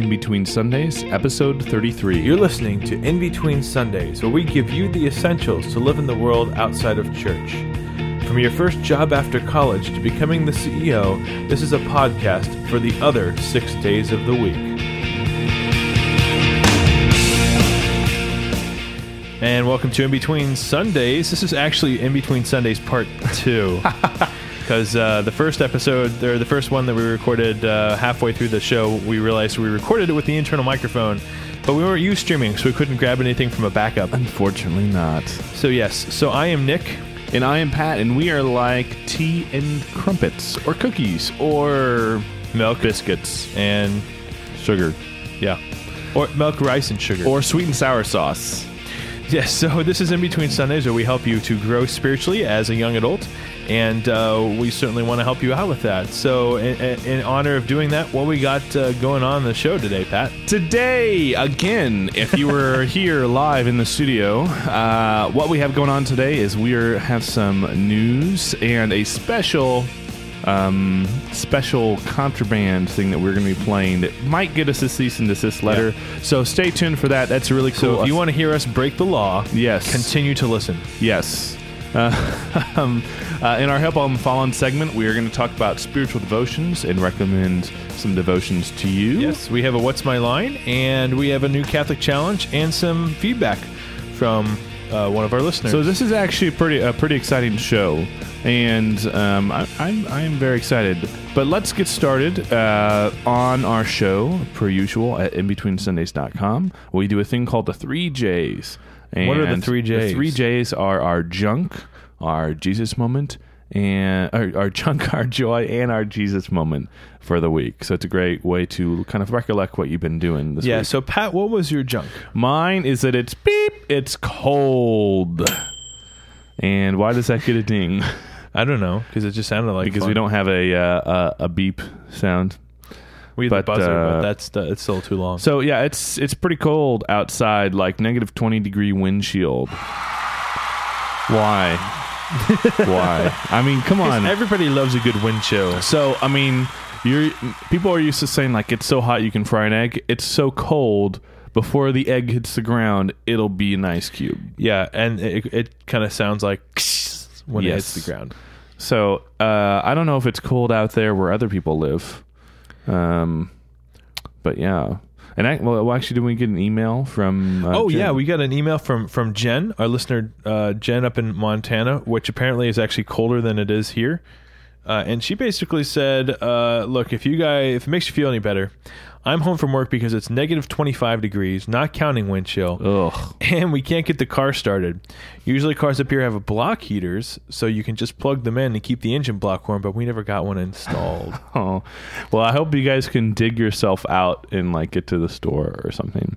In Between Sundays, episode 33. You're listening to In Between Sundays, where we give you the essentials to live in the world outside of church. From your first job after college to becoming the CEO, this is a podcast for the other six days of the week. And welcome to In Between Sundays. This is actually In Between Sundays Part 2. Because uh, the first episode, or the first one that we recorded uh, halfway through the show, we realized we recorded it with the internal microphone, but we weren't you streaming, so we couldn't grab anything from a backup. Unfortunately, not. So, yes, so I am Nick. And I am Pat, and we are like tea and crumpets, or cookies, or milk biscuits, and sugar, yeah, or milk, rice, and sugar. or sweet and sour sauce. Yes, so this is In Between Sundays where we help you to grow spiritually as a young adult, and uh, we certainly want to help you out with that. So, in, in honor of doing that, what we got uh, going on the show today, Pat? Today, again, if you were here live in the studio, uh, what we have going on today is we are, have some news and a special um, special contraband thing that we're going to be playing that might get us a cease and desist letter. So stay tuned for that. That's really cool. So, if you want to hear us break the law, yes, continue to listen. Yes. Uh, um, uh, in our Help I'm Fallen segment, we are going to talk about spiritual devotions and recommend some devotions to you. Yes, we have a What's My Line, and we have a new Catholic challenge and some feedback from uh, one of our listeners. So this is actually a pretty a pretty exciting show, and um, I, I'm I'm very excited. But let's get started uh, on our show, per usual, at inbetweensundays.com. We do a thing called the three J's. And What are the three Js? The three J's are our junk, our Jesus moment, and our, our junk, our joy, and our Jesus moment for the week. So it's a great way to kind of recollect what you've been doing this yeah, week. so Pat, what was your junk? Mine is that it's beep, it's cold. And why does that get a ding? I don't know, because it just sounded like Because fun. we don't have a uh, a, a beep sound. We have the buzzer, uh, but that's the, it's still too long. So yeah, it's it's pretty cold outside, like negative twenty degree windshield. Why? Why? I mean, come on. Everybody loves a good wind chill. So I mean, you're people are used to saying like it's so hot you can fry an egg. It's so cold before the egg hits the ground, it'll be an ice cube. Yeah, and it, it kind of sounds like when it hits the ground. So uh, I don't know if it's cold out there where other people live, um, but yeah. And I, well, actually, did we get an email from? Uh, oh Jen? yeah, we got an email from from Jen, our listener, uh, Jen up in Montana, which apparently is actually colder than it is here. Uh, and she basically said, uh, "Look, if you guys, if it makes you feel any better, I'm home from work because it's negative 25 degrees, not counting wind chill, Ugh. and we can't get the car started. Usually, cars up here have block heaters, so you can just plug them in and keep the engine block warm. But we never got one installed. Oh, well, I hope you guys can dig yourself out and like get to the store or something.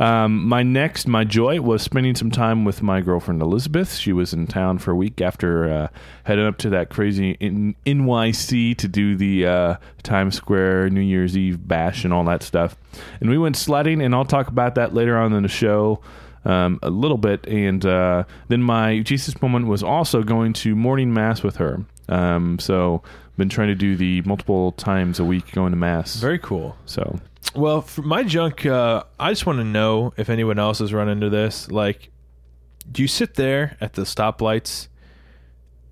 Um, my next, my joy was spending some time with my girlfriend Elizabeth. She was in town for a week after uh, heading up to that crazy in NYC to do the uh, Times Square New Year's Eve bash and all that stuff. And we went sledding, and I'll talk about that later on in the show. Um, a little bit, and uh, then my Jesus moment was also going to morning mass with her. Um, so been trying to do the multiple times a week going to mass. Very cool. so Well, for my junk, uh, I just want to know if anyone else has run into this. Like, do you sit there at the stoplights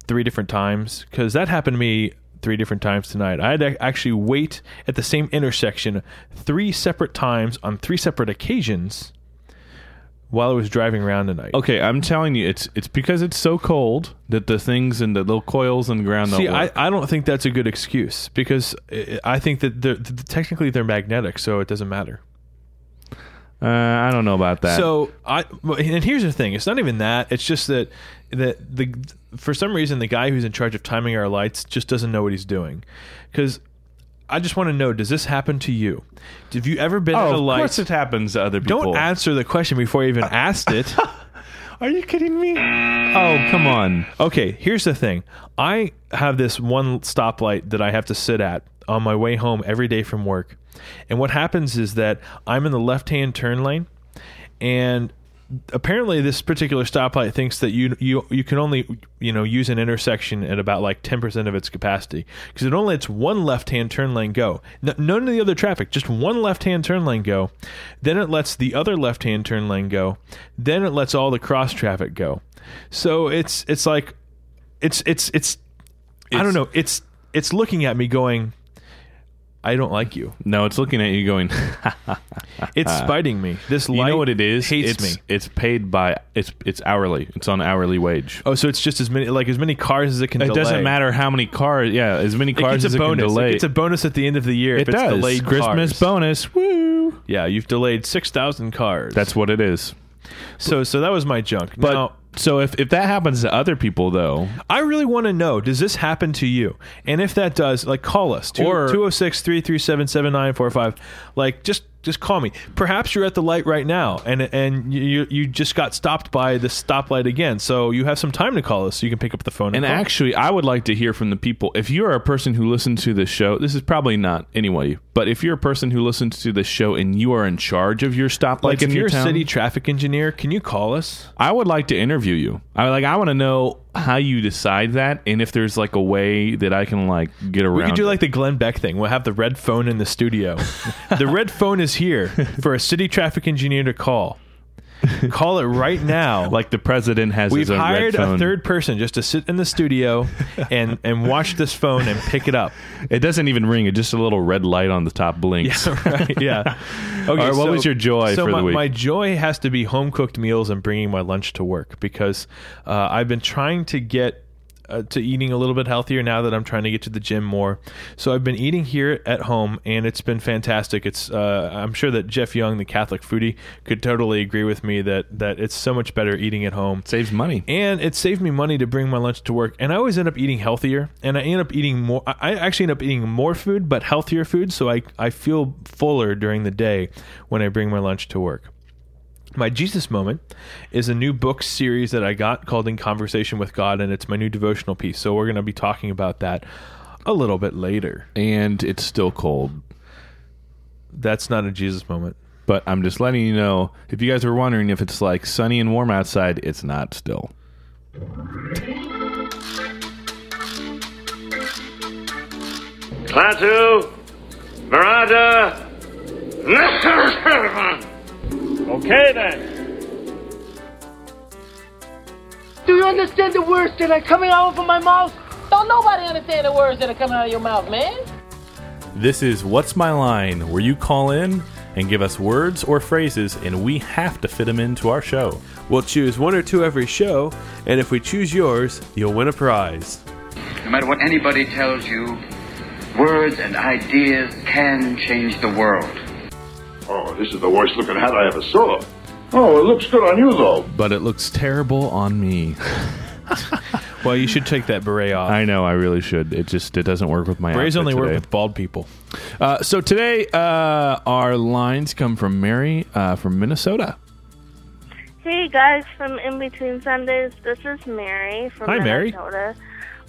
three different times? Because that happened to me three different times tonight. I had to actually wait at the same intersection three separate times on three separate occasions while I was driving around tonight. okay, I'm telling you, it's it's because it's so cold that the things and the little coils in the ground don't See, I. I don't think that's a good excuse because I I think that they're, technically they're magnetic, so it doesn't matter. uh, I don't know about that. So I and here's the thing: it's not even that. It's just that that the for some reason the guy who's in charge of timing our lights just doesn't know what he's doing. Because I just want to know: Does this happen to you? Have you ever been oh, at a of course it happens to other people. Don't answer the question before you even asked it. Are you kidding me? Oh, come on. Okay, here's the thing. I have this one stoplight that I have to sit at on my way home every day from work. And what happens is that I'm in the left hand turn lane and apparently this particular stoplight thinks that you you you can only you know use an intersection at about like 10% of its capacity. Because it only lets one left-hand turn lane go. None of the other traffic just one left-hand turn lane go. Then it lets the other left-hand turn lane go. Then it lets all the cross traffic go. So it's it's like it's it's it's, I don't know. It's it's looking at me going I don't like you. No, it's looking at you going. It's spiting me. This light you know what it is? hates it's, me. It's paid by it's it's hourly. It's on hourly wage. Oh, so it's just as many like as many cars as it can It delay. doesn't matter how many cars. Yeah, as many It cars gets as a it can bonus. delay. It gets a bonus at the end of the year It if it's does. delayed Christmas cars. bonus. Woo! Yeah, you've delayed six thousand cars. That's what it is. so. So that was my junk. But now, so if if that happens to other people though, I really want to know: Does this happen to you? And if that does, like, call us Or- 206 337 7945. Like, just just call me. Perhaps you're at the light right now, and and you you just got stopped by the stoplight again. So you have some time to call us, so you can pick up the phone. And, And actually, I would like to hear from the people. If you're a person who listens to this show, this is probably not anyway. But if you're a person who listens to this show and you are in charge of your stoplight, like, in if your you're a city traffic engineer, can you call us? I would like to interview you. I like. I want to know how you decide that, and if there's like a way that I can like get around. We could do it. like the Glenn Beck thing. We'll have the red phone in the studio. the red phone is here for a city traffic engineer to call. Call it right now. like the president has. We've his own red hired a third person just to sit in the studio and and watch this phone and pick it up. It doesn't even ring. It's just a little red light on the top blinks. right, yeah. Okay. All right, what was your joy so for the week? My joy has to be home cooked meals and bringing my lunch to work because uh, I've been trying to get. Uh, to eating a little bit healthier now that I'm trying to get to the gym more. So I've been eating here at home, and it's been fantastic. It's uh, I'm sure that Jeff Young, the Catholic foodie, could totally agree with me that that it's so much better eating at home Saves money. and it saved me money to bring my lunch to work and i always end up eating healthier and i end up eating more i I actually end up eating more food but healthier food so i, I feel fuller during the day when i bring my lunch to work my jesus moment is a new book series that i got called in conversation with god and it's my new devotional piece so we're going to be talking about that a little bit later And it's still cold. that's not a jesus moment But I'm just letting you know if you guys were wondering if it's like sunny and warm outside, it's not still. Klaatu, Barada. Okay then. Do you understand the words that are coming out of my mouth? Don't nobody understand the words that are coming out of your mouth, man. This is What's My Line, where you call in and give us words or phrases, and we have to fit them into our show. we'll choose one or two every show and if we choose yours you'll win a prize No matter what anybody tells you, words and ideas can change the world. Oh, this is the worst looking hat I ever saw. Oh, it looks good on you, though. But it looks terrible on me. well you should take that beret off I know I really should. It just it doesn't work with my. Berets outfit only work with bald people. Uh, so today, uh, our lines come from Mary uh, from Minnesota. Hey guys from In Between Sundays, this is Mary from Hi, Mary. Minnesota.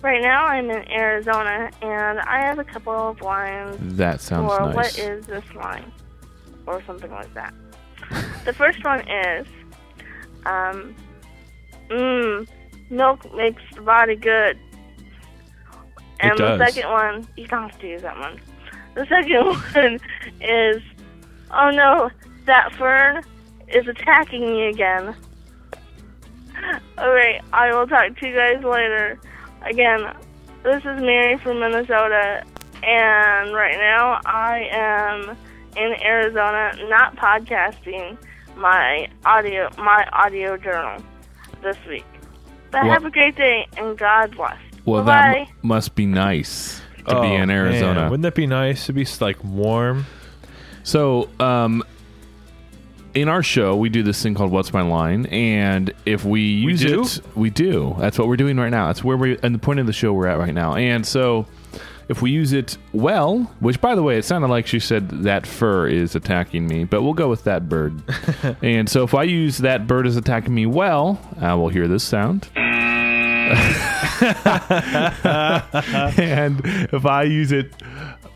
Right now I'm in Arizona and I have a couple of lines That sounds for nice. what is this line? Or something like that. the first one is um mmm, milk makes the body good. And the does. second one you don't have to use that one. The second one is oh no, that fern is attacking me again. Alright, I will talk to you guys later. Again, this is Mary from Minnesota, and right now I am in Arizona, not podcasting my audio my audio journal this week. But Well- have a great day and God bless. well, Bye. that m- must be nice to be Oh, in Arizona. man, wouldn't that be nice to be like warm? So, um, in our show, we do this thing called "What's My Line," and if we use do? it, we do. That's what we're doing right now. That's where we and the point of the show we're at right now. And so, if we use it well, which by the way, it sounded like she said that fur is attacking me, but we'll go with that bird. and so, if I use that bird is attacking me well, I will hear this sound. and if I use it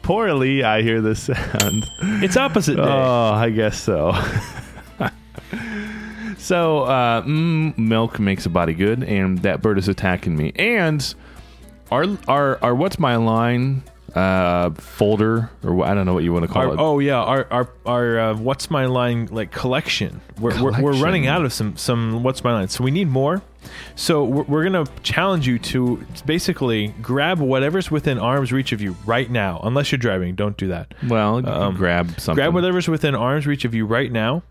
poorly, I hear this sound. It's opposite day. Oh, I guess so. So, uh, mm, milk makes a body good, and that bird is attacking me. And our our our what's my line uh, folder, or I don't know what you want to call Our, it. oh yeah, our our our uh, what's my line like collection. We're, we're we're running out of some some what's my line, so we need more. So we're, we're gonna challenge you to basically grab whatever's within arm's reach of you right now. Unless you're driving, don't do that. well, um, grab something. Grab whatever's within arm's reach of you right now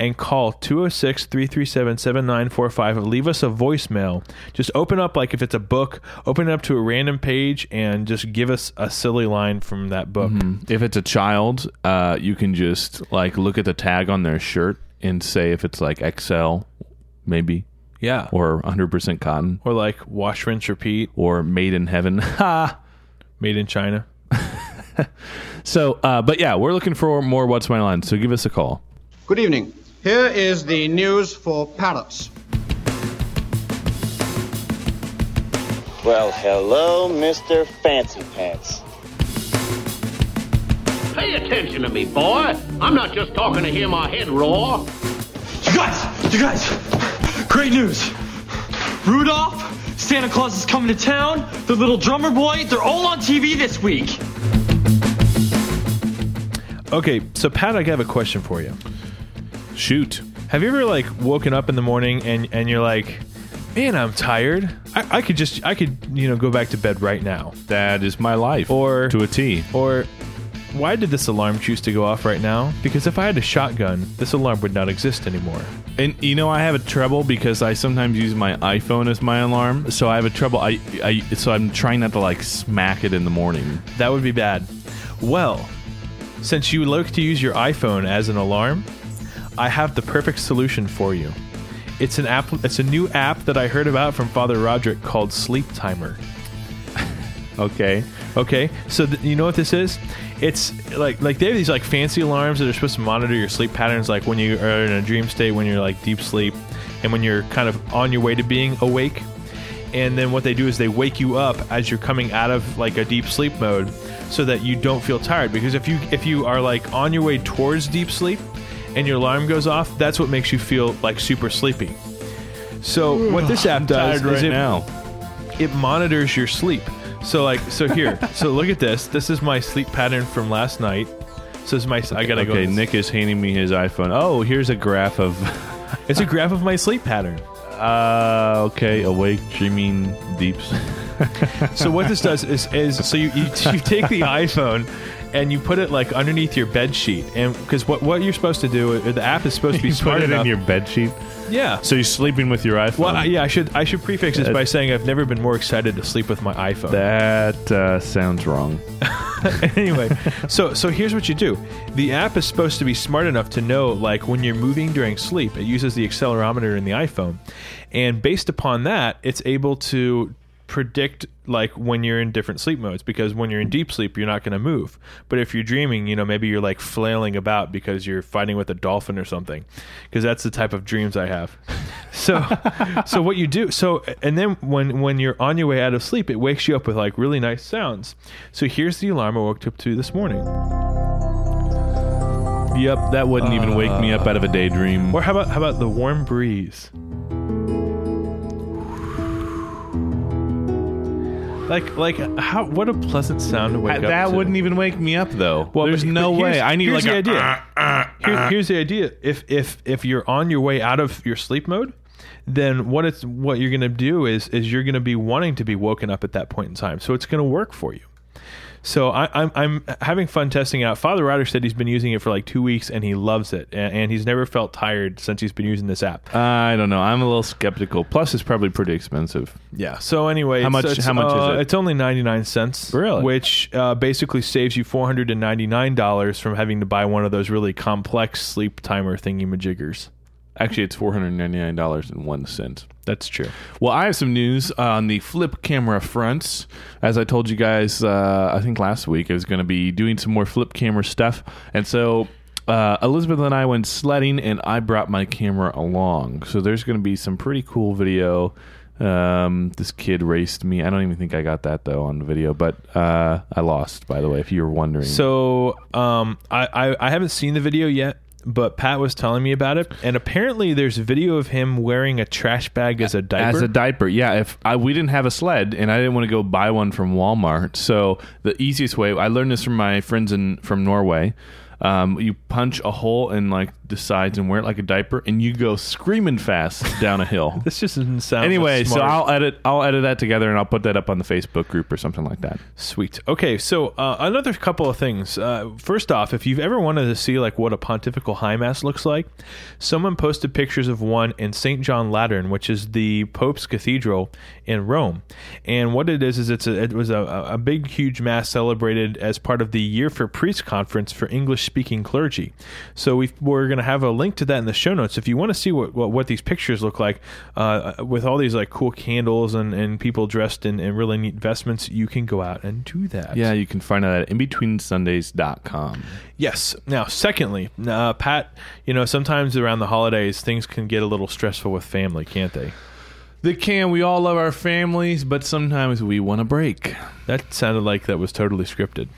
and call 206 337 7945. Leave us a voicemail. Just open up, like if it's a book, open it up to a random page and just give us a silly line from that book. If it's a child, uh, you can just like look at the tag on their shirt and say if it's like XL, maybe, Yeah. Or, or 100% cotton, or like wash, rinse, repeat, or made in heaven. Ha! made in China. So, uh, but yeah, we're looking for more What's My Line. So give us a call. Good evening. Here is the news for parrots. Well, hello, Mr. Fancy Pants. Pay attention to me, boy. I'm not just talking to hear my head roar. You guys, you guys, great news. Rudolph, Santa Claus is coming to town, the little drummer boy, they're all on TV this week. Okay, so Pat, I have a question for you. Shoot. Have you ever like woken up in the morning and and you're like, man, I'm tired. I, I could just I could you know go back to bed right now. That is my life. Or to a T. Or why did this alarm choose to go off right now? Because if I had a shotgun, this alarm would not exist anymore. And you know, I have a trouble because I sometimes use my iPhone as my alarm. So I have a trouble. I, I so I'm trying not to like smack it in the morning. That would be bad. Well, since you like to use your iPhone as an alarm, I have the perfect solution for you. It's an app. It's a new app that I heard about from Father Roderick called Sleep Timer. Okay. Okay, so th- you know what this is? It's like like they have these like fancy alarms that are supposed to monitor your sleep patterns, like when you are in a dream state, when you're like deep sleep, and when you're kind of on your way to being awake. And then what they do is they wake you up as you're coming out of like a deep sleep mode, so that you don't feel tired. Because if you if you are like on your way towards deep sleep, and your alarm goes off, that's what makes you feel like super sleepy. So what this app does tired is it, now. it monitors your sleep. So like so here. so look at this. This is my sleep pattern from last night. So this is my I gotta Okay, go. Nick is handing me his iPhone. Oh, here's a graph of. It's a graph of my sleep pattern. Uh, okay, awake, dreaming, deeps. So what this does is is so you you, you take the iPhone and you put it like underneath your bed sheet and because what what you're supposed to do uh, the app is supposed to be you smart put it enough. in your bed sheet. yeah. So you're sleeping with your iPhone. Well, I- yeah, I should I should prefix this That- by saying I've never been more excited to sleep with my iPhone. that uh, sounds wrong. anyway, so so here's what you do. The app is supposed to be smart enough to know like when you're moving during sleep. It uses the accelerometer in the iPhone, and based upon that, it's able to predict like when you're in different sleep modes because when you're in deep sleep you're not going to move. But if you're dreaming you know maybe you're like flailing about because you're fighting with a dolphin or something because that's the type of dreams i have. So so what you do so and then when when you're on your way out of sleep it wakes you up with like really nice sounds. So here's the alarm i woke up to this morning. Yep, that wouldn't even wake me up out of a daydream. or how about how about the warm breeze like like how what a pleasant sound to wake up to. that to. wouldn't even wake me up though. Well, there's but- no but way. I need here's like the a idea. uh, Here- here's the idea. If if if you're on your way out of your sleep mode, then what it's what you're going to do is is you're going to be wanting to be woken up at that point in time. So it's going to work for you. So I, I'm I'm having fun testing out. Father Ryder said he's been using it for like two weeks and he loves it, and, and he's never felt tired since he's been using this app. I don't know. I'm a little skeptical. Plus, it's probably pretty expensive. Yeah. So anyway, How much- It's, how much is uh, it? It's only ninety nine cents. Really? Which uh, basically saves you four hundred and ninety nine dollars from having to buy one of those really complex sleep timer thingy majiggers. Actually, it's four hundred ninety nine dollars and one cent. That's true. Well, I have some news on the flip camera fronts. As I told you guys, uh, I think last week, I was going to be doing some more flip camera stuff. And so uh, Elizabeth and I went sledding, and I brought my camera along. So there's going to be some pretty cool video. Um, this kid raced me. I don't even think I got that, though, on the video. But uh, I lost, by the way, if you were wondering. So um, I, I I haven't seen the video yet. But Pat was telling me about it, and apparently there's video of him wearing a trash bag as a diaper. As a diaper, yeah. If I, we didn't have a sled and I didn't want to go buy one from Walmart, so the easiest way I learned this from my friends in from Norway. Um, you punch a hole in like the sides and wear it like a diaper, and you go screaming fast down a hill. this just doesn't sound anyway. So. I'll edit I'll edit that together and I'll put that up on the Facebook group or something like that. Sweet. Okay, so uh, another couple of things. Uh, first off, if you've ever wanted to see like what a pontifical high mass looks like, someone posted pictures of one in St. John Lateran, which is the Pope's Cathedral in Rome. And what it is is it's a, it was a, a big, huge mass celebrated as part of the Year for Priests conference for English speaking clergy. So we we're going to have a link to that in the show notes if you want to see what, what, what these pictures look like uh, with all these like cool candles and, and people dressed in, in really neat vestments. You can go out and do that. Yeah, you can find that at inbetweensundays.com. Yes. Now, secondly, uh, Pat, you know, sometimes around the holidays, things can get a little stressful with family, can't they? They can. We all love our families, but sometimes we want a break. That sounded like that was totally scripted.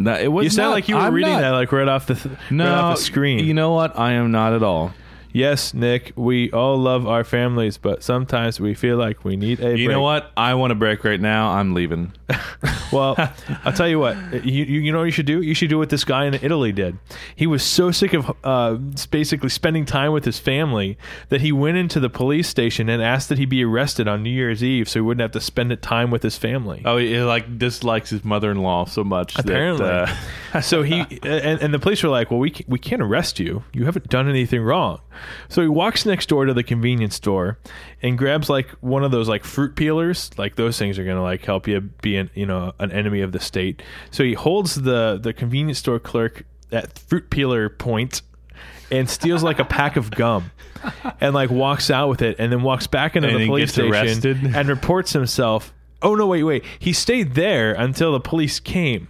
No, it was You sound not. like you were I'm reading not. that like right off the th- No, right off the screen. You know what? I am not at all. Yes, Nick, we all love our families, but sometimes we feel like we need a. You break. know what? I want a break right now. I'm leaving. Well, I'll tell you what. You, you know what you should do? You should do what this guy in Italy did. He was so sick of uh, basically spending time with his family that he went into the police station and asked that he be arrested on New Year's Eve so he wouldn't have to spend it time with his family. Oh, he like dislikes his mother-in-law so much. Apparently. that, uh, so he and, and the police were like, "Well, we we can't arrest you. You haven't done anything wrong." So he walks next door to the convenience store and grabs like one of those like fruit peelers. Like those things are gonna like help you be an you know an enemy of the state. So he holds the the convenience store clerk at fruit peeler point and steals like a pack of gum and like walks out with it and then walks back into And the police station arrested? and reports himself. Oh no, wait, wait. He stayed there until the police came.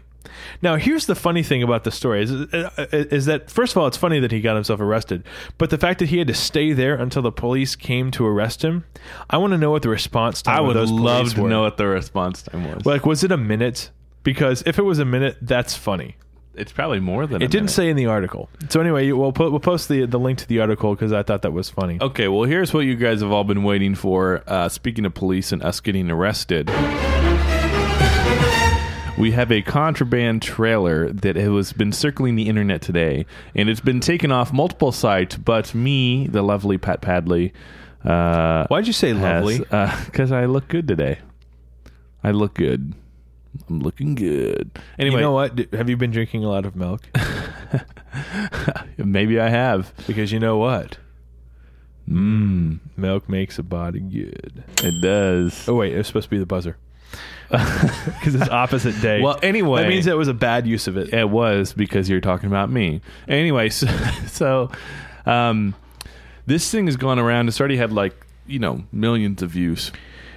Now, here's the funny thing about the story is, is that first of all, it's funny that he got himself arrested, but the fact that he had to stay there until the police came to arrest him, I want to know what the response time. I would love to were. know what the response time was. Like, was it a minute? Because if it was a minute, that's funny. it's probably more than. a It didn't minute. say in the article. So anyway, we'll put, we'll post the the link to the article because I thought that was funny. Okay, well, here's what you guys have all been waiting for. Uh, speaking of police and us getting arrested, we have a contraband trailer that has been circling the internet today, and it's been taken off multiple sites. But me, the lovely Pat Padley, uh, Why'd you say lovely? Because I look good today. I look good. I'm looking good. Anyway, you know what? Have you been drinking a lot of milk? maybe I have. Because you know what? Mmm, Milk makes a body good. it does. Oh wait, it was supposed to be the buzzer. Because it's opposite day. Well, anyway. that means it was a bad use of it. It was because you're talking about me. Anyway, so, so um, this thing has gone around. It's already had like you know millions of views.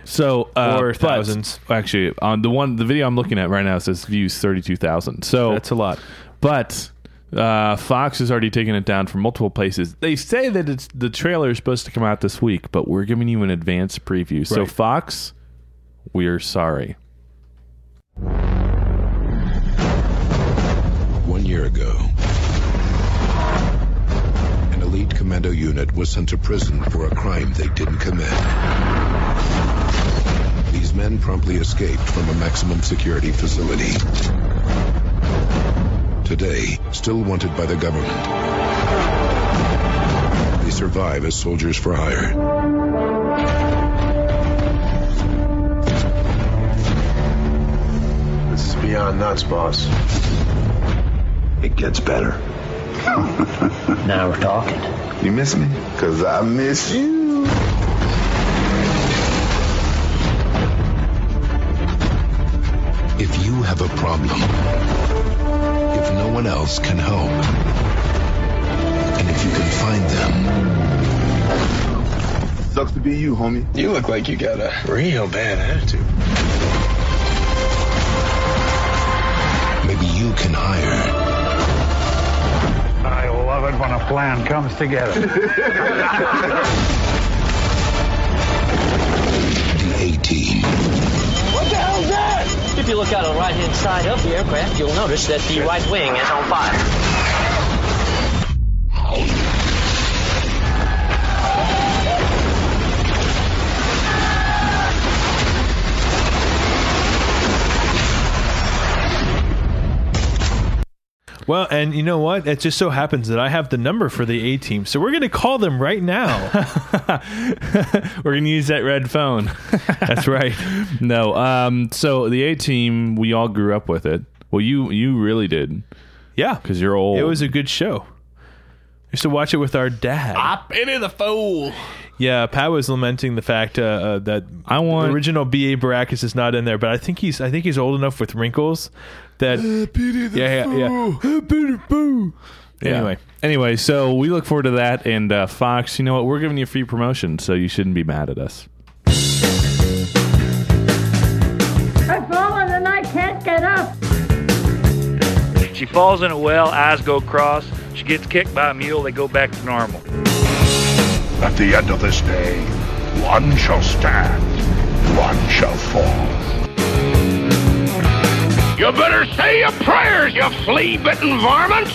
So uh, Or but- thousands. Actually, on the one the video I'm looking at right now says views thirty two thousand. So That's a lot. but uh, Fox has already taken it down from multiple places. They say that it's the trailer is supposed to come out this week, but we're giving you an advance preview. So Fox, we're sorry. One year ago, an elite commando unit was sent to prison for a crime they didn't commit. These men promptly escaped from a maximum security facility. Today, still wanted by the government, they survive as soldiers for hire. Beyond nuts, boss. It gets better. Now we're talking. You miss me? Cause I miss you. If you have a problem, if no one else can help, and if you can find them, Sucks to be you, homie. You look like you got a real bad attitude. You can hire I love it when a plan comes together. the A team. What the hell's that? If you look out on the right-hand side of the aircraft, you'll notice that the right wing is on fire. Well, and you know what? It just so happens that I have the number for the A team, so we're going to call them right now. We're going to use that red phone. That's right. no. Um. So the A team, we all grew up with it. Well, you you really did Yeah, because you're old. it was a good show. We used to watch it with our dad. I pity the fool. Yeah, Pat was lamenting the fact uh, uh, that I want- the original B.A. Baracus is not in there, but I think he's I think he's old enough with wrinkles that yeah yeah yeah. Yeah. Anyway, Anyway, so we look forward to that. And uh, Fox, you know what? We're giving you a free promotion, so you shouldn't be mad at us. I've fallen and I can't get up. She falls in a well, eyes go across. She gets kicked by a mule, they go back to normal. At the end of this day, one shall stand, one shall fall. You better say your prayers, you flea-bitten varmint!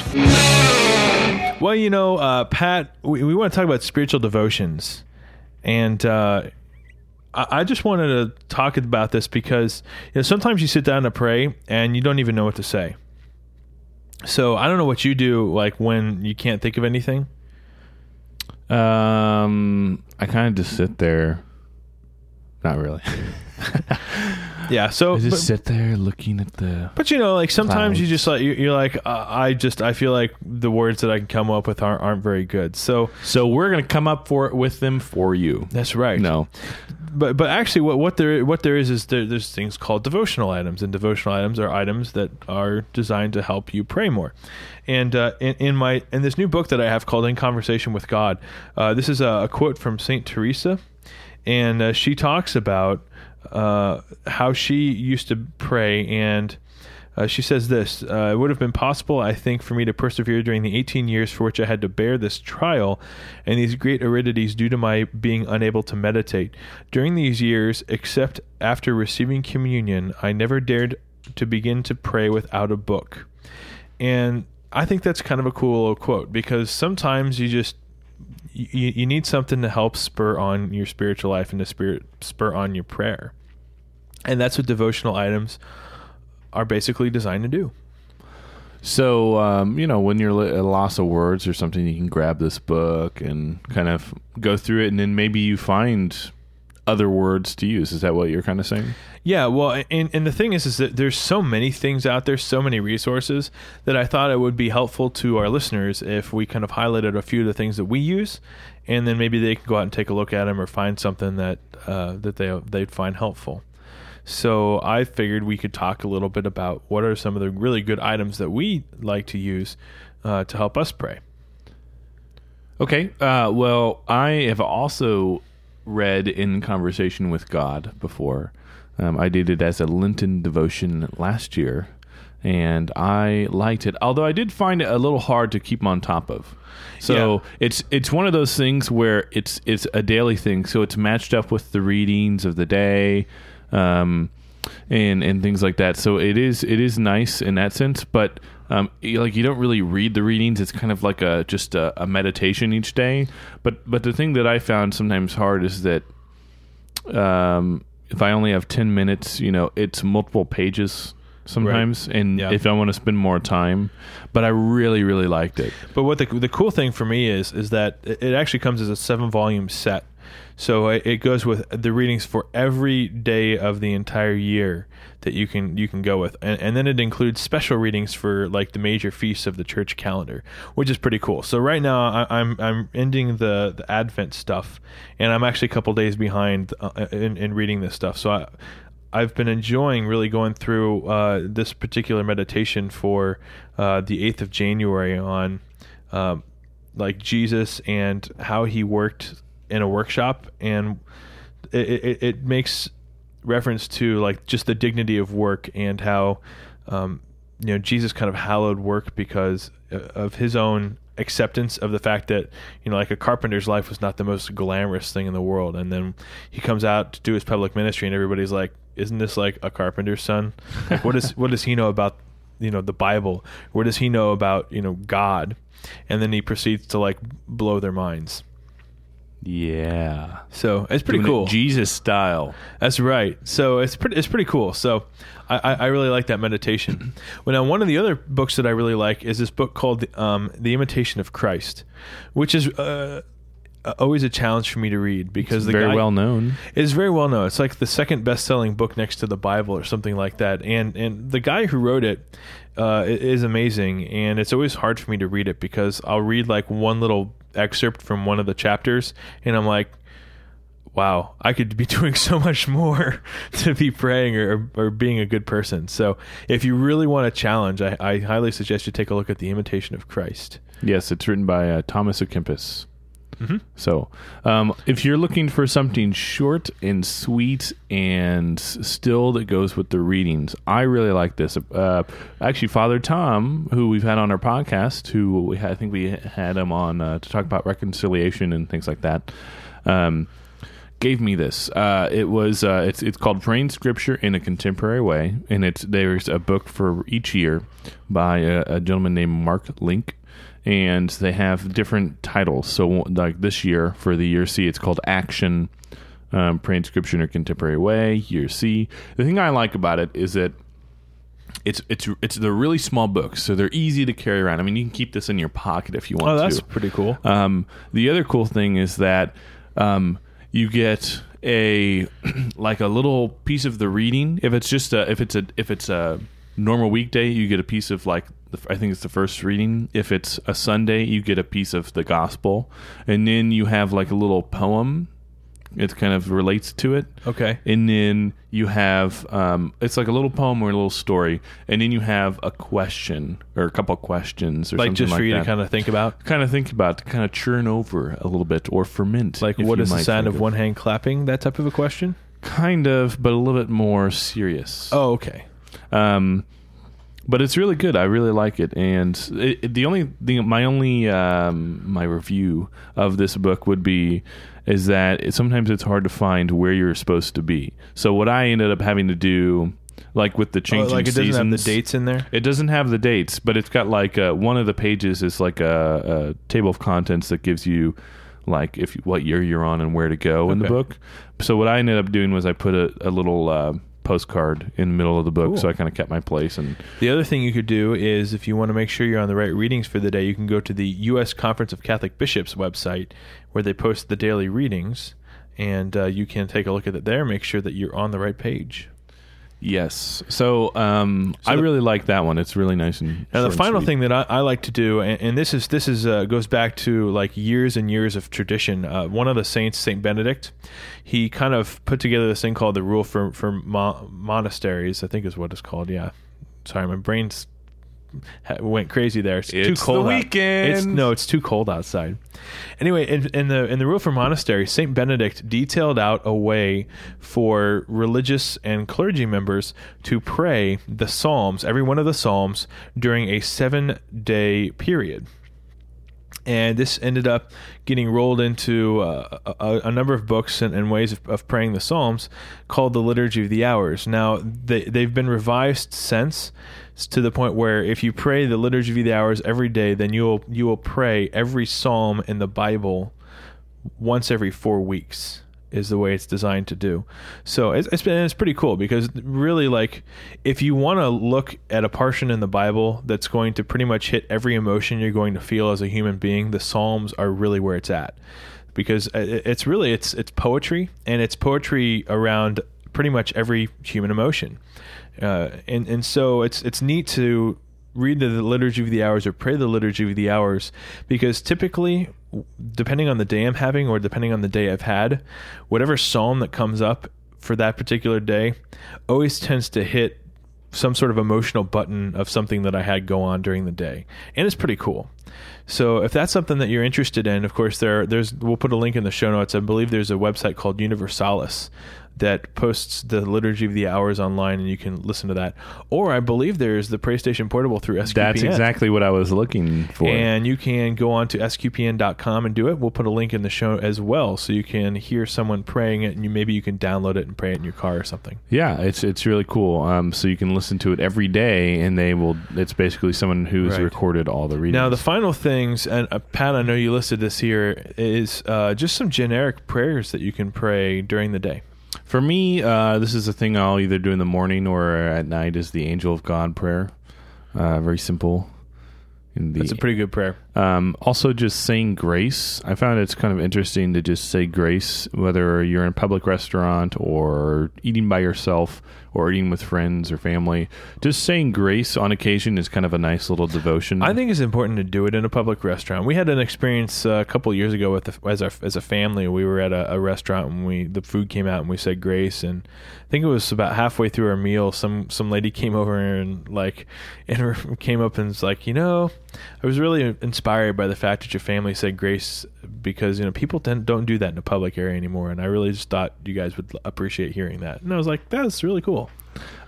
well, you know, uh, Pat, we, we want to talk about spiritual devotions, and uh, I, I just wanted to talk about this because you know sometimes you sit down to pray and you don't even know what to say. So I don't know what you do, like when you can't think of anything. Um, I kind of just sit there. Not really. Yeah, so I just but- sit there looking at the. But you know, like sometimes you just like you're, you're like uh, I just I feel like the words that I can come up with aren't aren't very good. So So we're gonna come up for it with them for you. that's right. No, but but actually, what what there what there is is there, there's things called devotional items, and devotional items are items that are designed to help you pray more. And uh, in, in my in this new book that I have called In Conversation with God, uh, this is a, a quote from Saint Teresa, and uh, she talks about uh, how she used to pray and. Uh, she says this uh, It would have been possible, I think, for me to persevere during the 18 years for which I had to bear this trial and these great aridities due to my being unable to meditate. During these years, except after receiving communion, I never dared to begin to pray without a book. And I think that's kind of a cool little quote because sometimes you just. You, you need something to help spur on your spiritual life and to spirit spur on your prayer. And that's what devotional items are basically designed to do. So, um, you know, when you're at a loss of words or something, you can grab this book and kind of go through it, and then maybe you find other words to use. Is that what you're kind of saying? Yeah, well, and, and the thing is, is that there's so many things out there, so many resources that I thought it would be helpful to our listeners if we kind of highlighted a few of the things that we use, and then maybe they can go out and take a look at them or find something that uh, that they they'd find helpful. So I figured we could talk a little bit about what are some of the really good items that we like to use uh, to help us pray. Okay. Uh, well, I have also read In Conversation with God before. Um, I did it as a Lenten devotion last year, and I liked it. Although I did find it a little hard to keep on top of. So Yeah. it's it's one of those things where it's it's a daily thing. So it's matched up with the readings of the day, um, and and things like that. So it is it is nice in that sense, but. Um, like you don't really read the readings; it's kind of like a just a, a meditation each day. But but the thing that I found sometimes hard is that um, if I only have ten minutes, you know, it's multiple pages sometimes, and Yeah. if I want to spend more time, but I really really liked it. But what the the cool thing for me is is that it actually comes as a seven volume set. So it, goes with the readings for every day of the entire year that you can you can go with, and, and then it includes special readings for like the major feasts of the church calendar, which is pretty cool. So right now I, I'm I'm ending the the Advent stuff, and I'm actually a couple days behind uh, in, in reading this stuff. So I. I've been enjoying really going through uh, this particular meditation for uh, the 8th of January on um, like Jesus and how he worked in a workshop. And it, it, it makes reference to like just the dignity of work and how, um, you know, Jesus kind of hallowed work because uh, of his own acceptance of the fact that you know like a carpenter's life was not the most glamorous thing in the world and then he comes out to do his public ministry and everybody's like isn't this like a carpenter's son like what is what does he know about you know the Bible? What does he know about you know God? And then he proceeds to like blow their minds. Yeah. So it's pretty Doing it cool. Jesus style. That's right. So it's pretty it's pretty cool. So I, I, I really like that meditation. well, now one of the other books that I really like is this book called um, The Imitation of Christ, which is uh, always a challenge for me to read because It's the very guy- well known. It is very well known. It's like the second best selling book next to the Bible or something like that. And and the guy who wrote it uh, is amazing. And it's always hard for me to read it because I'll read like one little excerpt from one of the chapters, and I'm like, wow, I could be doing so much more to be praying or, or being a good person. So if you really want a challenge, I, I highly suggest you take a look at The Imitation of Christ. Yes, it's written by uh, Thomas à Kempis. Mhm. So, um, if you're looking for something short and sweet and still that goes with the readings, I really like this. Uh, actually, Father Tom, who we've had on our podcast, who we had, I think we had him on uh, to talk about reconciliation and things like that. Um, gave me this. Uh, it was uh, it's it's called Praying Scripture in a Contemporary Way, and it's there's a book for each year by a, a gentleman named Mark Link, and they have different titles. So like this year for the year C, it's called Action. Um, praying scripture in a contemporary way. Year C. The thing I like about it is that it's it's it's they're really small books, so they're easy to carry around. I mean, you can keep this in your pocket if you want Oh, to. that's pretty cool. Um, the other cool thing is that um, you get a like a little piece of the reading. If it's just a if it's a if it's a normal weekday, you get a piece of like I think it's the first reading. If it's a Sunday, you get a piece of the gospel, and then you have like a little poem. It kind of relates to it. Okay. And then you have um, it's like a little poem or a little story, and then you have a question or a couple questions or something. Like something just like for you that to kind of think about. kind of think about to kind of churn over a little bit or ferment. Like what is the sound think of one hand clapping? That type of a question. Kind of, but a little bit more serious. Oh, okay. Um, but it's really good. I really like it. And it, it- the only the, my only um, my review of this book would be is that it, sometimes it's hard to find where you're supposed to be. So what I ended up having to do. Like with the changing Oh, like it doesn't have the dates in there? It doesn't have the dates, but it's got like uh, one of the pages is like a, a table of contents that gives you like if what year you're on and where to go in the book. So what I ended up doing was I put a, a little uh, postcard in the middle of the book, Cool. so I kind of kept my place. And The other thing you could do is if you want to make sure you're on the right readings for the day, you can go to the U.S. Conference of Catholic Bishops website where they post the daily readings, and uh, you can take a look at it there. Make sure that you're on the right page. Yes, so um, So I the- really like that one. It's really nice and. The final sweet. thing that I, I like to do, and, and this is this is uh, goes back to like years and years of tradition. Uh, one of the saints, Saint Benedict, he kind of put together this thing called the rule for for mo- monasteries. I think is what it's called. Yeah, sorry, my brain's went crazy there. It's, too It's the cold. out. weekend. It's, no, it's too cold outside. Anyway, in, in the in the rule for monasteries, Saint Benedict detailed out a way for religious and clergy members to pray the Psalms, every one of the Psalms, during a seven day period. And this ended up getting rolled into uh, a, a number of books and, and ways of, of praying the Psalms called the Liturgy of the Hours. Now, they, they've been revised since to the point where if you pray the Liturgy of the Hours every day, then you will, you will pray every Psalm in the Bible once every four weeks is the way it's designed to do. So it's it's, been, it's pretty cool because really like if you want to look at a portion in the Bible that's going to pretty much hit every emotion you're going to feel as a human being, the Psalms are really where it's at. Because it's really it's it's poetry and it's poetry around pretty much every human emotion. Uh, and and so it's it's neat to read the liturgy of the hours or pray the liturgy of the hours because typically depending on the day i'm having or depending on the day i've had whatever psalm that comes up for that particular day always tends to hit some sort of emotional button of something that i had go on during the day and it's pretty cool so if that's something that you're interested in, of course, there there's we'll put a link in the show notes. I believe there's a website called that posts the liturgy of the hours online, and you can listen to that. Or I believe there's the Pray Station Portable through SQPN. That's exactly what I was looking for. And you can go on to sqpn.com and do it. We'll put a link in the show as well, so you can hear someone praying it, and you, maybe you can download it and pray it in your car or something. Yeah, it's it's really cool. Um, so you can listen to it every day, and they will. It's basically someone who's Right. recorded all the readings. Now, the final things, and uh, Pat, I know you listed this here, is uh, just some generic prayers that you can pray during the day. For me, uh, this is a thing I'll either do in the morning or at night. Is the Angel of God prayer. Uh, very simple. In the, That's a pretty good prayer. Um, also, just saying grace. I found it's kind of interesting to just say grace, whether you're in a public restaurant or eating by yourself or eating with friends or family. Just saying grace on occasion is kind of a nice little devotion. I think it's important to do it in a public restaurant. We had an experience uh, a couple years ago with the, as our, as a family. We were at a, a restaurant and we the food came out and we said grace and I think it was about halfway through our meal. Some some lady came over and like and came up and was like, you know, I was really inspired by the fact that your family said grace because you know people tend, don't do that in a public area anymore, and I really just thought you guys would appreciate hearing that. And I was like, that's really cool.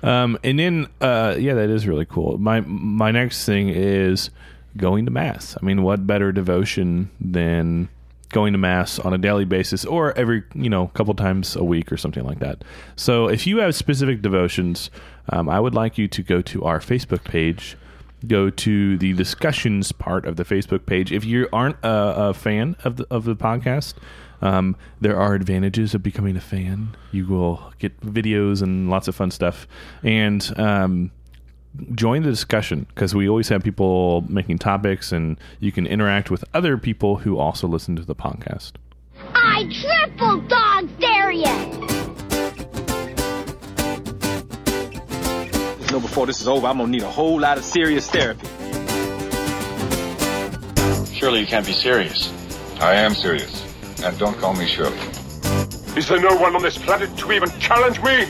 Um, and then, uh, yeah, that is really cool. My my next thing is going to mass. I mean, what better devotion than going to mass on a daily basis or every you know couple times a week or something like that. So, if you have specific devotions, um, I would like you to go to our Facebook page. Go to the discussions part of the Facebook page. If you aren't a, a fan of the of the podcast, um, there are advantages of becoming a fan. You will get videos and lots of fun stuff, and um, join the discussion because we always have people making topics, and you can interact with other people who also listen to the podcast. I triple dog dare you! Know, before this is over, I'm gonna need a whole lot of serious therapy. Surely you can't be serious. I am serious. And don't call me Shirley. Is there no one on this planet to even challenge me?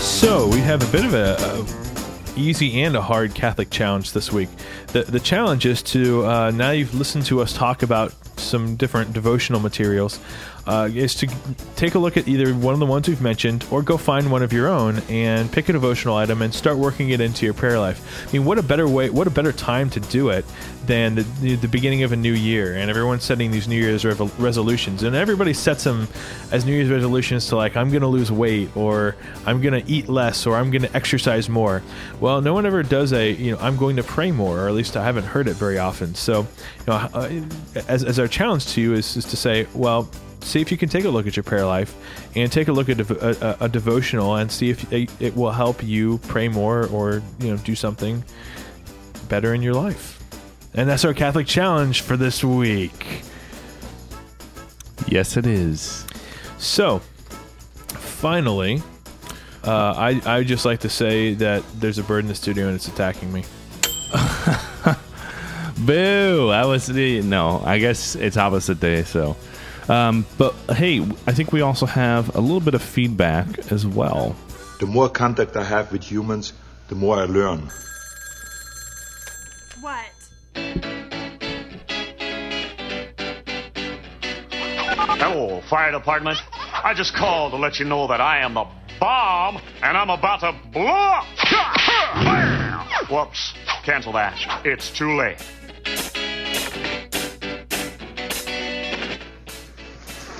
So we have a bit of a, a easy and a hard Catholic challenge this week. The the challenge is to uh, now you've listened to us talk about some different devotional materials. Uh, is to take a look at either one of the ones we've mentioned or go find one of your own and pick a devotional item and start working it into your prayer life. I mean, what a better way, what a better time to do it than the, the, beginning of a new year and everyone's setting these New Year's resolutions and everybody sets them as New Year's resolutions to like, I'm going to lose weight or I'm going to eat less or I'm going to exercise more. Well, no one ever does a, you know, I'm going to pray more, or at least I haven't heard it very often. So, you know, uh, as, as our challenge to you is, is to say, well, see if you can take a look at your prayer life and take a look at a, a, a devotional and see if it, it will help you pray more or you know do something better in your life and that's our catholic challenge for this week yes it is so finally uh, I, I just like to say that there's a bird in the studio and it's attacking me Boo! I was no. I guess it's opposite day. So, um, but hey, I think we also have a little bit of feedback as well. The more contact I have with humans, the more I learn. What? Hello, fire department. I just called to let you know that I am the bomb and I'm about to blow up. Whoops. Cancel that. It's too late.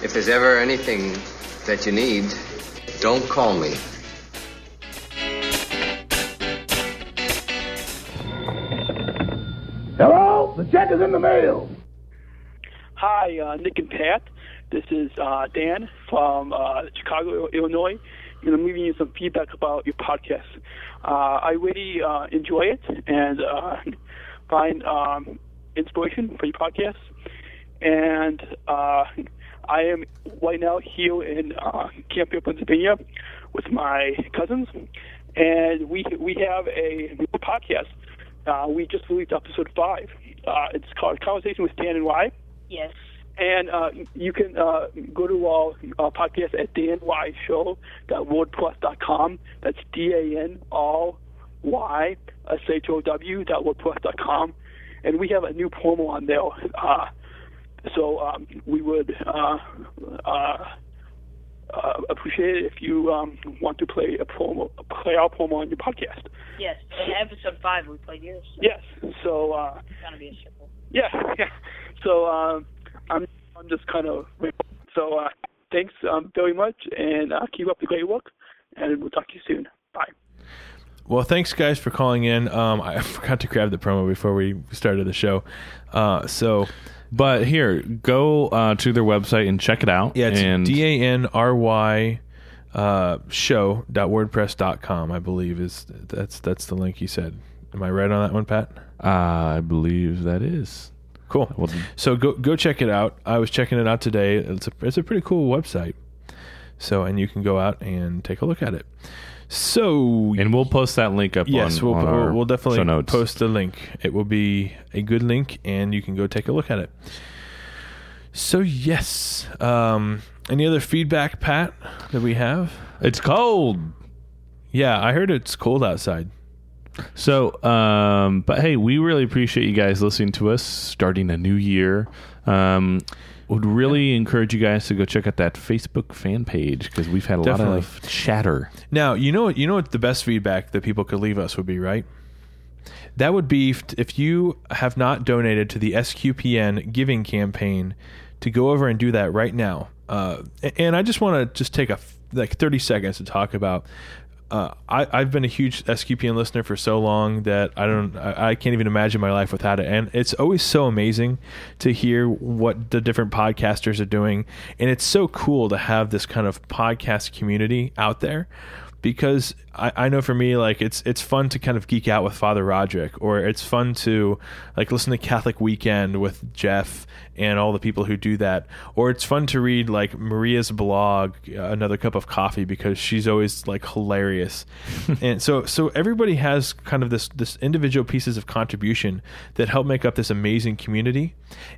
If there's ever anything that you need, don't call me. Hello? The check is in the mail. Hi, uh, Nick and Pat. This is uh, Dan from uh, Chicago, Illinois, and I'm giving you some feedback about your podcast. Uh, I really uh, enjoy it and uh, find um, inspiration for your podcast. And uh, I am right now here in uh, Campfield, Pennsylvania, with my cousins, and we we have a new podcast. Uh, we just released episode five. Uh, it's called Conversation with Dan and Y. Yes. And uh, you can uh, go to our uh, podcast at danryshow.wordpress.com. That's D-A-N-R-Y-S-H-O-W dot wordpress.com. And we have a new promo on there. Uh, so um, we would uh, uh, uh, appreciate it if you um, want to play a promo, play our promo on your podcast. Yes, in episode five we played yours. So Yes. So uh, It's gonna be a circle. yeah, yeah. So um, I'm I'm just kind of so uh, thanks um, very much, and uh, keep up the great work, and we'll talk to you soon. Bye. Well, thanks guys for calling in. Um, I forgot to grab the promo before we started the show. Uh, so, but here, go uh, to their website and check it out. Yeah, it's and D A N R Y uh, show.wordpress.com, I believe is that's that's the link you said. Am I right on that one, Pat? I believe that is. Cool. So go go check it out. I was checking it out today. It's a it's a pretty cool website. So and you can go out and take a look at it. So and we'll post that link up. Yes, on, we'll on we'll, definitely post the link. It will be a good link, and you can go take a look at it. So yes, um, any other feedback, Pat, that we have? It's cold. Yeah, I heard it's cold outside. So, um, but hey, we really appreciate you guys listening to us starting a new year. Um, would really encourage you guys to go check out that Facebook fan page because we've had a Definitely. lot of chatter. Now, you know what you know what the best feedback that people could leave us would be, right? That would be if, if you have not donated to the SQPN giving campaign to go over and do that right now. Uh, and I just want to just take a like 30 seconds to talk about uh, I, I've been a huge SQPN listener for so long that I don't, I, I can't even imagine my life without it. And it's always so amazing to hear what the different podcasters are doing, and it's so cool to have this kind of podcast community out there. Because I, I know for me, like it's it's fun to kind of geek out with Father Roderick, or it's fun to like listen to Catholic Weekend with Jeff and all the people who do that, or it's fun to read like Maria's blog, uh, Another Cup of Coffee, because she's always like hilarious. and so so everybody has kind of this this individual pieces of contribution that help make up this amazing community,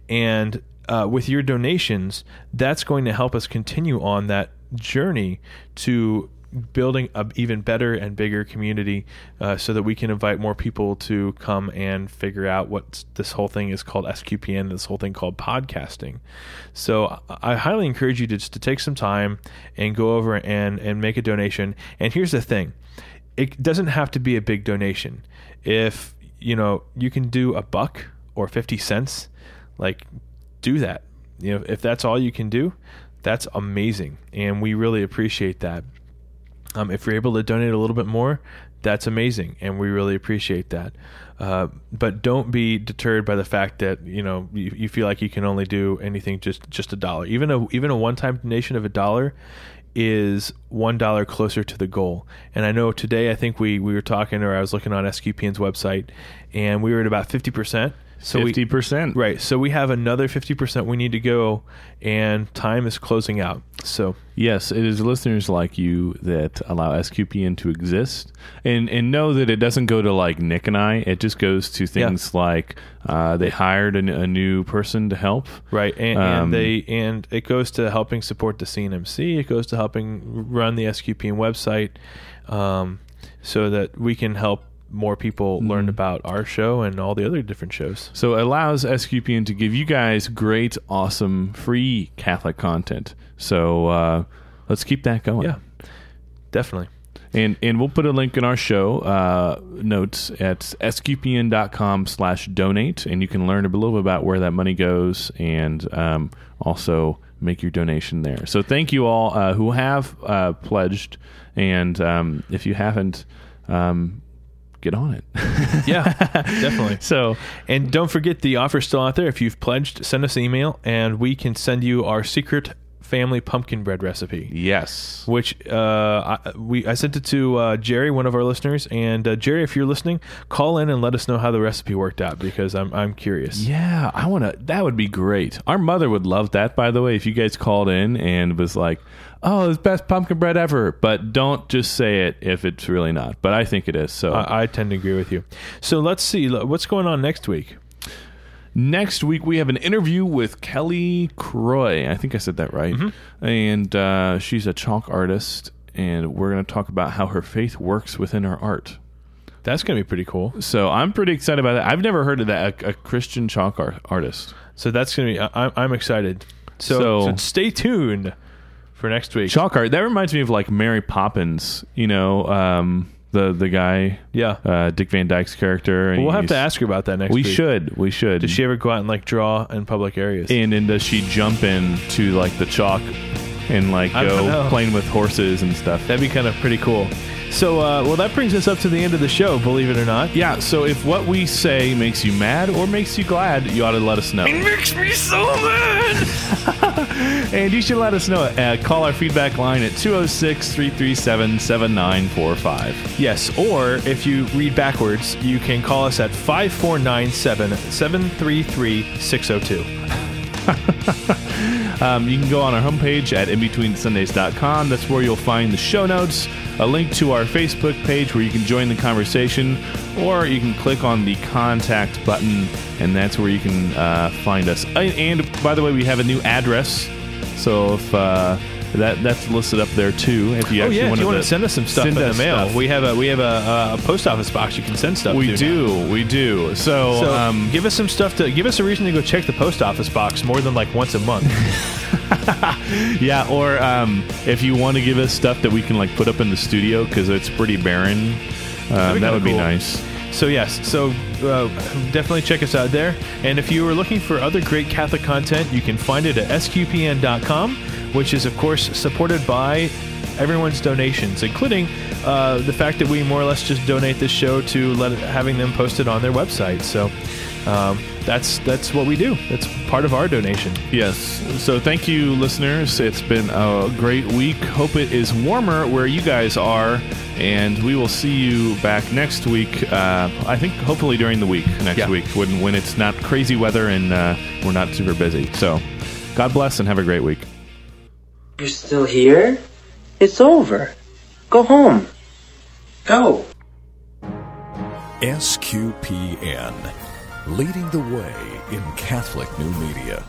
and uh, with your donations, that's going to help us continue on that journey to building a even better and bigger community uh, so that we can invite more people to come and figure out what this whole thing is called SQPN, this whole thing called podcasting. So I highly encourage you to just to take some time and go over and, and make a donation. And here's the thing. It doesn't have to be a big donation. If, you know, you can do a buck or 50 cents, like do that. You know, if that's all you can do, that's amazing. And we really appreciate that. Um, if you're able to donate a little bit more, that's amazing, and we really appreciate that. Uh, but don't be deterred by the fact that you know you, you feel like you can only do anything just just a dollar. Even a even a one time donation of a dollar is one dollar closer to the goal. And I know today I think we we were talking or I was looking on SQPN's website, and we were at about fifty percent. So 50%. right? So we have another fifty percent we need to go, and time is closing out. So Yes, it is listeners like you that allow SQPN to exist, and and know that it doesn't go to like Nick and I. It just goes to things like uh, they hired a new person to help, Right, and, Um, and they and it goes to helping support the CNMC. It goes to helping run the SQPN website, um, so that we can help more people Mm-hmm. learn about our show and all the other different shows. So it allows SQPN to give you guys great, awesome, free Catholic content. So uh, let's keep that going. Yeah, definitely. And and we'll put a link in our show uh, notes at sqpn.com slash donate, and you can learn a little bit about where that money goes and um, also make your donation there. So thank you all uh, who have uh, pledged, and um, if you haven't, um, get on it. yeah, definitely. So, and don't forget the offer's still out there. If you've pledged, send us an email, and we can send you our secret family pumpkin bread recipe. Yes, which uh, I, we I sent it to uh, Jerry, one of our listeners, and uh, Jerry, if you're listening, call in and let us know how the recipe worked out because I'm I'm curious. Yeah, I want to. That would be great. Our mother would love that. By the way, if you guys called in and was like, "Oh, it's best pumpkin bread ever," but don't just say it if it's really not. But I think it is. So I, I tend to agree with you. So let's see what's going on next week. Next week we have an interview with Kelly Croy. I think I said that right. And uh, she's a chalk artist, and we're going to talk about how her faith works within her art. That's gonna be pretty cool. So I'm pretty excited about that. I've never heard of that a, a Christian chalk art, artist. So that's gonna be. I, I'm- I'm excited. So, So- so stay tuned for next week. Chalk art. That reminds me of like Mary Poppins. You know, um, the the guy. Yeah. Uh, Dick Van Dyke's character. and we'll have to ask her about that next We week. should. We should. Does she ever go out and like draw in public areas? and then does she jump in to like the chalk and like I don't know. go playing with horses and stuff? That'd be kind of pretty cool. So, uh, well, that brings us up to the end of the show. Believe it or not. Yeah. So if what we say makes you mad or makes you glad, you ought to let us know. It makes me so mad. and you should let us know. Uh, call our feedback line at 206 337 7945. Yes, or if you read backwards, you can call us at 5497 733 602. Um, you can go on our homepage at inbetweensundays.com. That's where you'll find the show notes, a link to our Facebook page where you can join the conversation, or you can click on the contact button, and that's where you can uh, find us. And by the way, we have a new address, so if uh, that that's listed up there too. If you Oh actually yeah, if you wanted want to send us some stuff in the mail, stuff. we have a we have a, a post office box you can send stuff. To. We to do, we do. So, So um, give us some stuff to give us a reason to go check the post office box more than like once a month. yeah, or um, if you want to give us stuff that we can like put up in the studio because it's pretty barren, um, that would be nice. So yes, so uh, definitely check us out there. And if you are looking for other great Catholic content, you can find it at sqpn.com, which is of course supported by everyone's donations, including uh, the fact that we more or less just donate this show to let having them posted on their website. So um, that's that's what we do. That's part of our donation. Yes. So thank you, listeners. It's been a great week. Hope it is warmer where you guys are, and we will see you back next week. Uh, I think hopefully during the week next Yeah. week when when it's not crazy weather and uh, we're not super busy. So, God bless and have a great week. You're still here? It's over. Go home. Go. SQPN, leading the way in Catholic new media.